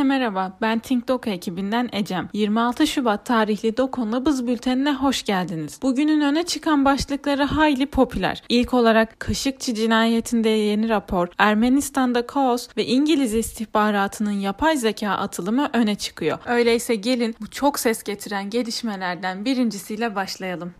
Herkese merhaba. Ben Think ekibinden Ecem. 26 Şubat tarihli Doku Nabız Bülteni'ne hoş geldiniz. Bugünün öne çıkan başlıkları hayli popüler. İlk olarak Kaşıkçı cinayetinde yeni rapor, Ermenistan'da kaos ve İngiliz istihbaratının yapay zeka atılımı öne çıkıyor. Öyleyse gelin bu çok ses getiren gelişmelerden birincisiyle başlayalım.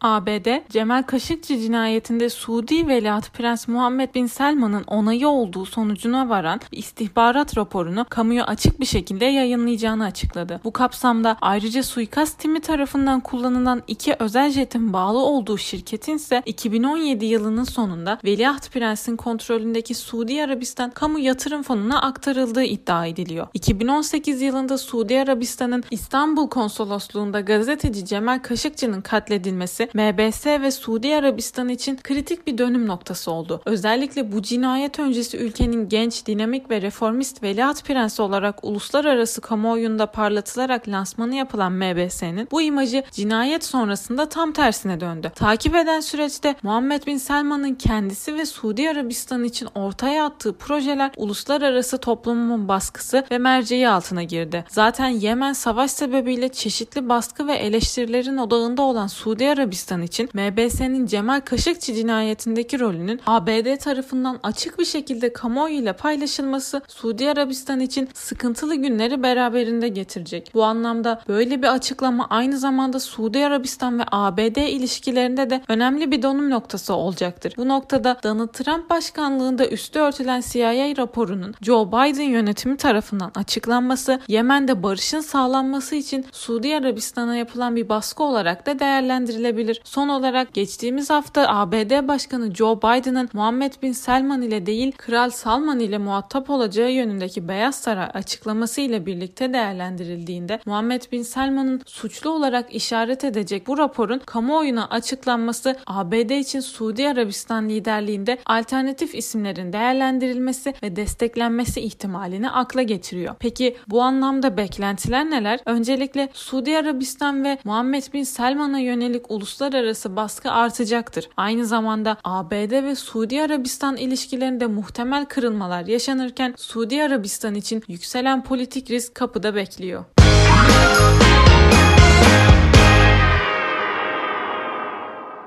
ABD, Cemal Kaşıkçı cinayetinde Suudi Veliaht Prens Muhammed Bin Selman'ın onayı olduğu sonucuna varan istihbarat raporunu kamuya açık bir şekilde yayınlayacağını açıkladı. Bu kapsamda ayrıca suikast timi tarafından kullanılan iki özel jetin bağlı olduğu şirketin ise 2017 yılının sonunda Veliaht Prens'in kontrolündeki Suudi Arabistan Kamu Yatırım Fonu'na aktarıldığı iddia ediliyor. 2018 yılında Suudi Arabistan'ın İstanbul Konsolosluğunda gazeteci Cemal Kaşıkçı'nın katledilmesi MBS ve Suudi Arabistan için kritik bir dönüm noktası oldu. Özellikle bu cinayet öncesi ülkenin genç, dinamik ve reformist veliaht prensi olarak uluslararası kamuoyunda parlatılarak lansmanı yapılan MBS'nin bu imajı cinayet sonrasında tam tersine döndü. Takip eden süreçte Muhammed Bin Selman'ın kendisi ve Suudi Arabistan için ortaya attığı projeler uluslararası toplumun baskısı ve merceği altına girdi. Zaten Yemen savaş sebebiyle çeşitli baskı ve eleştirilerin odağında olan Suudi Arabistan Arabistan için MBS'nin Cemal Kaşıkçı cinayetindeki rolünün ABD tarafından açık bir şekilde kamuoyuyla paylaşılması Suudi Arabistan için sıkıntılı günleri beraberinde getirecek. Bu anlamda böyle bir açıklama aynı zamanda Suudi Arabistan ve ABD ilişkilerinde de önemli bir dönüm noktası olacaktır. Bu noktada Donald Trump başkanlığında üstü örtülen CIA raporunun Joe Biden yönetimi tarafından açıklanması Yemen'de barışın sağlanması için Suudi Arabistan'a yapılan bir baskı olarak da değerlendirilebilir edilebilir. Son olarak geçtiğimiz hafta ABD Başkanı Joe Biden'ın Muhammed Bin Selman ile değil Kral Salman ile muhatap olacağı yönündeki Beyaz Saray açıklaması ile birlikte değerlendirildiğinde Muhammed Bin Selman'ın suçlu olarak işaret edecek bu raporun kamuoyuna açıklanması ABD için Suudi Arabistan liderliğinde alternatif isimlerin değerlendirilmesi ve desteklenmesi ihtimalini akla getiriyor. Peki bu anlamda beklentiler neler? Öncelikle Suudi Arabistan ve Muhammed Bin Selman'a yönelik uluslararası uluslararası baskı artacaktır. Aynı zamanda ABD ve Suudi Arabistan ilişkilerinde muhtemel kırılmalar yaşanırken Suudi Arabistan için yükselen politik risk kapıda bekliyor.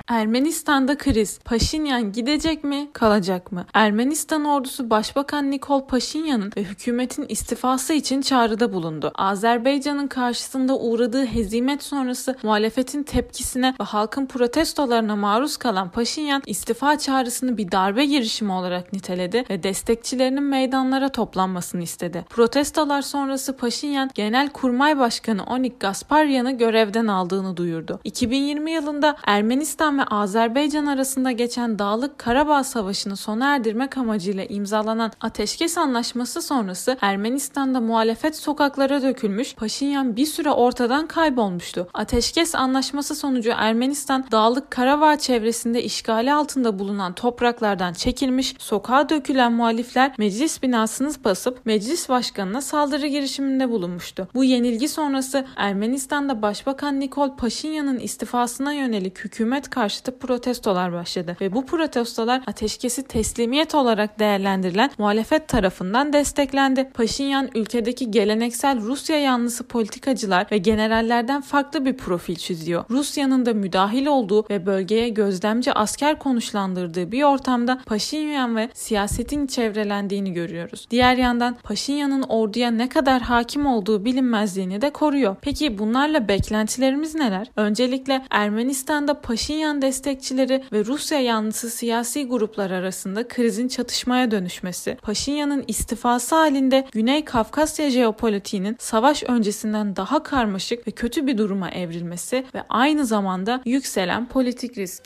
Ermenistan'da kriz. Paşinyan gidecek mi, kalacak mı? Ermenistan ordusu Başbakan Nikol Paşinyan'ın ve hükümetin istifası için çağrıda bulundu. Azerbaycan'ın karşısında uğradığı hezimet sonrası muhalefetin tepkisine ve halkın protestolarına maruz kalan Paşinyan istifa çağrısını bir darbe girişimi olarak niteledi ve destekçilerinin meydanlara toplanmasını istedi. Protestolar sonrası Paşinyan Genel Kurmay Başkanı Onik Gasparyan'ı görevden aldığını duyurdu. 2020 yılında Ermenistan ve Azerbaycan arasında geçen Dağlık Karabağ Savaşı'nı sona erdirmek amacıyla imzalanan ateşkes anlaşması sonrası Ermenistan'da muhalefet sokaklara dökülmüş, Paşinyan bir süre ortadan kaybolmuştu. Ateşkes anlaşması sonucu Ermenistan Dağlık Karabağ çevresinde işgali altında bulunan topraklardan çekilmiş, sokağa dökülen muhalifler meclis binasını basıp meclis başkanına saldırı girişiminde bulunmuştu. Bu yenilgi sonrası Ermenistan'da Başbakan Nikol Paşinyan'ın istifasına yönelik hükümet karşı karşıtı protestolar başladı ve bu protestolar ateşkesi teslimiyet olarak değerlendirilen muhalefet tarafından desteklendi. Paşinyan ülkedeki geleneksel Rusya yanlısı politikacılar ve generallerden farklı bir profil çiziyor. Rusya'nın da müdahil olduğu ve bölgeye gözlemci asker konuşlandırdığı bir ortamda Paşinyan ve siyasetin çevrelendiğini görüyoruz. Diğer yandan Paşinyan'ın orduya ne kadar hakim olduğu bilinmezliğini de koruyor. Peki bunlarla beklentilerimiz neler? Öncelikle Ermenistan'da Paşinyan Erdoğan destekçileri ve Rusya yanlısı siyasi gruplar arasında krizin çatışmaya dönüşmesi, Paşinyan'ın istifası halinde Güney Kafkasya jeopolitiğinin savaş öncesinden daha karmaşık ve kötü bir duruma evrilmesi ve aynı zamanda yükselen politik risk.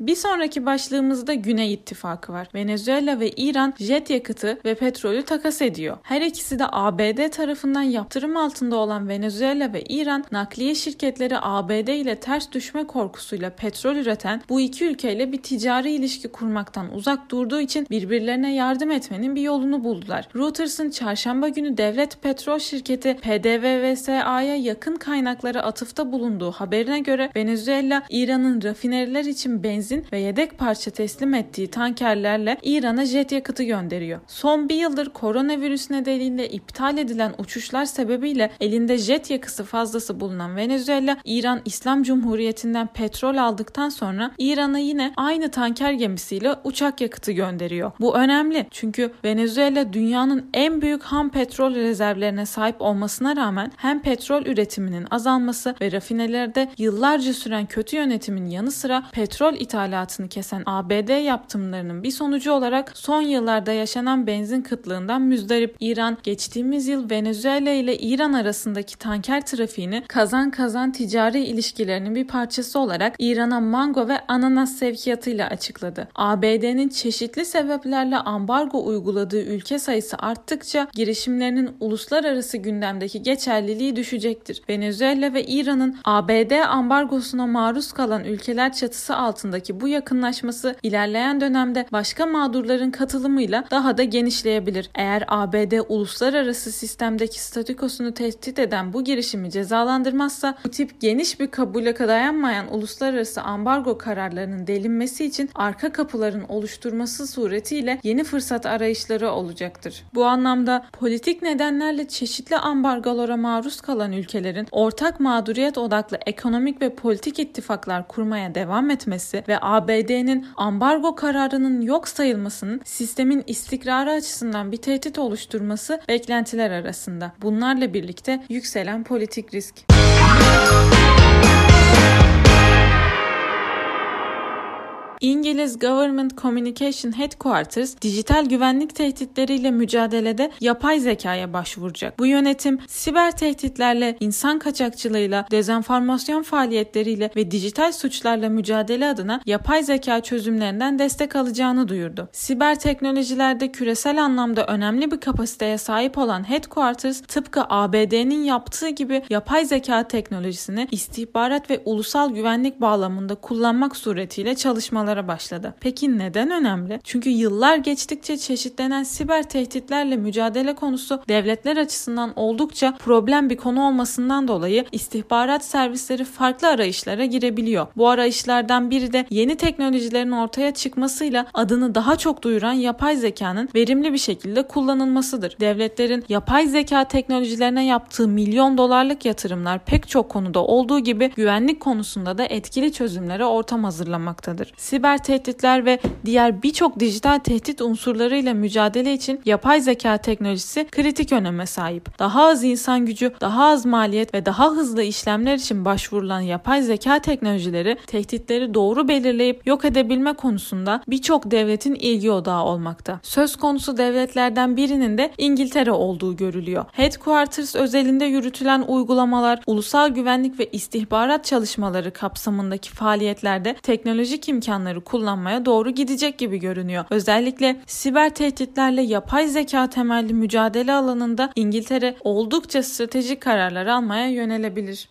Bir sonraki başlığımızda Güney İttifakı var. Venezuela ve İran jet yakıtı ve petrolü takas ediyor. Her ikisi de ABD tarafından yaptırım altında olan Venezuela ve İran nakliye şirketleri ABD ile ters düşme korkusuyla petrol üreten bu iki ülkeyle bir ticari ilişki kurmaktan uzak durduğu için birbirlerine yardım etmenin bir yolunu buldular. Reuters'ın çarşamba günü devlet petrol şirketi PDVSA'ya yakın kaynaklara atıfta bulunduğu haberine göre Venezuela, İran'ın rafineriler için benzin ve yedek parça teslim ettiği tankerlerle İran'a jet yakıtı gönderiyor. Son bir yıldır koronavirüs nedeniyle iptal edilen uçuşlar sebebiyle elinde jet yakısı fazlası bulunan Venezuela, İran İslam Cumhuriyeti'nden petrol aldıktan sonra İran'a yine aynı tanker gemisiyle uçak yakıtı gönderiyor. Bu önemli çünkü Venezuela dünyanın en büyük ham petrol rezervlerine sahip olmasına rağmen hem petrol üretiminin azalması ve rafinelerde yıllarca süren kötü yönetimin yanı sıra petrol ithalatını kesen ABD yaptırımlarının bir sonucu olarak son yıllarda yaşanan benzin kıtlığından müzdarip İran geçtiğimiz yıl Venezuela ile İran arasındaki tanker trafiğini kazan kazan ticari ilişkilerinin bir parçası olarak İran'a mango ve ananas sevkiyatıyla açıkladı. ABD'nin çeşitli sebeplerle ambargo uyguladığı ülke sayısı arttıkça girişimlerinin uluslararası gündemdeki geçerliliği düşecektir. Venezuela ve İran'ın ABD ambargosuna maruz kalan ülkeler çatısı altındaki bu yakınlaşması ilerleyen dönemde başka mağdurların katılımıyla daha da genişleyebilir. Eğer ABD uluslararası sistemdeki statükosunu tehdit eden bu girişimi cezalandırmazsa bu tip geniş bir kabule dayanmayan uluslararası ambargo kararlarının delinmesi için arka kapıların oluşturması suretiyle yeni fırsat arayışları olacaktır. Bu anlamda politik nedenlerle çeşitli ambargolara maruz kalan ülkelerin ortak mağduriyet odaklı ekonomik ve politik ittifaklar kurmaya devam etmesi ve ABD'nin ambargo kararının yok sayılmasının sistemin istikrarı açısından bir tehdit oluşturması beklentiler arasında. Bunlarla birlikte yükselen politik risk. İngiliz Government Communication Headquarters dijital güvenlik tehditleriyle mücadelede yapay zekaya başvuracak. Bu yönetim siber tehditlerle, insan kaçakçılığıyla, dezenformasyon faaliyetleriyle ve dijital suçlarla mücadele adına yapay zeka çözümlerinden destek alacağını duyurdu. Siber teknolojilerde küresel anlamda önemli bir kapasiteye sahip olan Headquarters tıpkı ABD'nin yaptığı gibi yapay zeka teknolojisini istihbarat ve ulusal güvenlik bağlamında kullanmak suretiyle çalışmalar çalışmalara başladı. Peki neden önemli? Çünkü yıllar geçtikçe çeşitlenen siber tehditlerle mücadele konusu devletler açısından oldukça problem bir konu olmasından dolayı istihbarat servisleri farklı arayışlara girebiliyor. Bu arayışlardan biri de yeni teknolojilerin ortaya çıkmasıyla adını daha çok duyuran yapay zekanın verimli bir şekilde kullanılmasıdır. Devletlerin yapay zeka teknolojilerine yaptığı milyon dolarlık yatırımlar pek çok konuda olduğu gibi güvenlik konusunda da etkili çözümlere ortam hazırlamaktadır siber tehditler ve diğer birçok dijital tehdit unsurlarıyla mücadele için yapay zeka teknolojisi kritik öneme sahip. Daha az insan gücü, daha az maliyet ve daha hızlı işlemler için başvurulan yapay zeka teknolojileri tehditleri doğru belirleyip yok edebilme konusunda birçok devletin ilgi odağı olmakta. Söz konusu devletlerden birinin de İngiltere olduğu görülüyor. Headquarters özelinde yürütülen uygulamalar, ulusal güvenlik ve istihbarat çalışmaları kapsamındaki faaliyetlerde teknolojik imkanları imkanları kullanmaya doğru gidecek gibi görünüyor. Özellikle siber tehditlerle yapay zeka temelli mücadele alanında İngiltere oldukça stratejik kararlar almaya yönelebilir.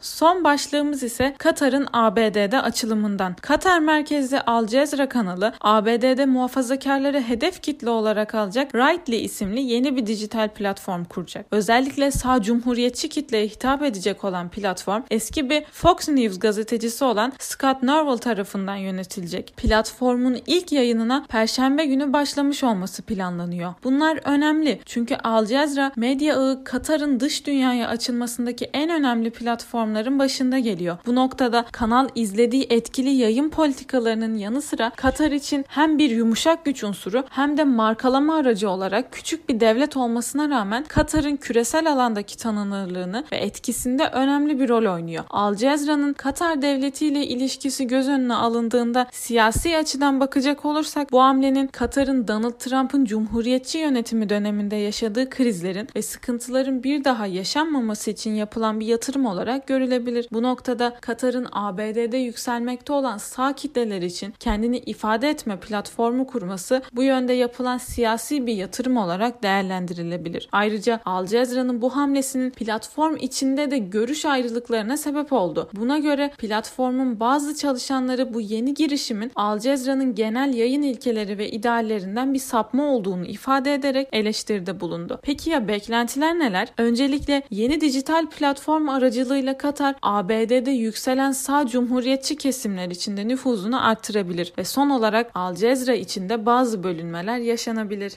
Son başlığımız ise Katar'ın ABD'de açılımından. Katar merkezli Al Jazeera kanalı ABD'de muhafazakarları hedef kitle olarak alacak Rightly isimli yeni bir dijital platform kuracak. Özellikle sağ cumhuriyetçi kitleye hitap edecek olan platform eski bir Fox News gazetecisi olan Scott Norwell tarafından yönetilecek. Platformun ilk yayınına Perşembe günü başlamış olması planlanıyor. Bunlar önemli çünkü Al Jazeera medya ağı Katar'ın dış dünyaya açılmasındaki en önemli platform platformların başında geliyor. Bu noktada kanal izlediği etkili yayın politikalarının yanı sıra Katar için hem bir yumuşak güç unsuru hem de markalama aracı olarak küçük bir devlet olmasına rağmen Katar'ın küresel alandaki tanınırlığını ve etkisinde önemli bir rol oynuyor. Al Jazeera'nın Katar devletiyle ilişkisi göz önüne alındığında siyasi açıdan bakacak olursak bu hamlenin Katar'ın Donald Trump'ın cumhuriyetçi yönetimi döneminde yaşadığı krizlerin ve sıkıntıların bir daha yaşanmaması için yapılan bir yatırım olarak görülebilir. Bu noktada Katar'ın ABD'de yükselmekte olan sağ kitleler için kendini ifade etme platformu kurması bu yönde yapılan siyasi bir yatırım olarak değerlendirilebilir. Ayrıca Al Jazeera'nın bu hamlesinin platform içinde de görüş ayrılıklarına sebep oldu. Buna göre platformun bazı çalışanları bu yeni girişimin Al Jazeera'nın genel yayın ilkeleri ve ideallerinden bir sapma olduğunu ifade ederek eleştiride bulundu. Peki ya beklentiler neler? Öncelikle yeni dijital platform aracılığıyla Katar ABD'de yükselen sağ cumhuriyetçi kesimler içinde nüfuzunu arttırabilir ve son olarak Al Jazeera içinde bazı bölünmeler yaşanabilir.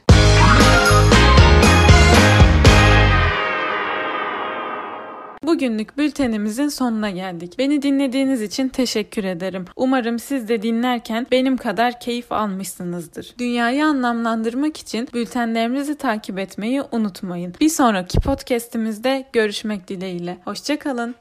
Bugünlük bültenimizin sonuna geldik. Beni dinlediğiniz için teşekkür ederim. Umarım siz de dinlerken benim kadar keyif almışsınızdır. Dünyayı anlamlandırmak için bültenlerimizi takip etmeyi unutmayın. Bir sonraki podcast'imizde görüşmek dileğiyle. Hoşçakalın.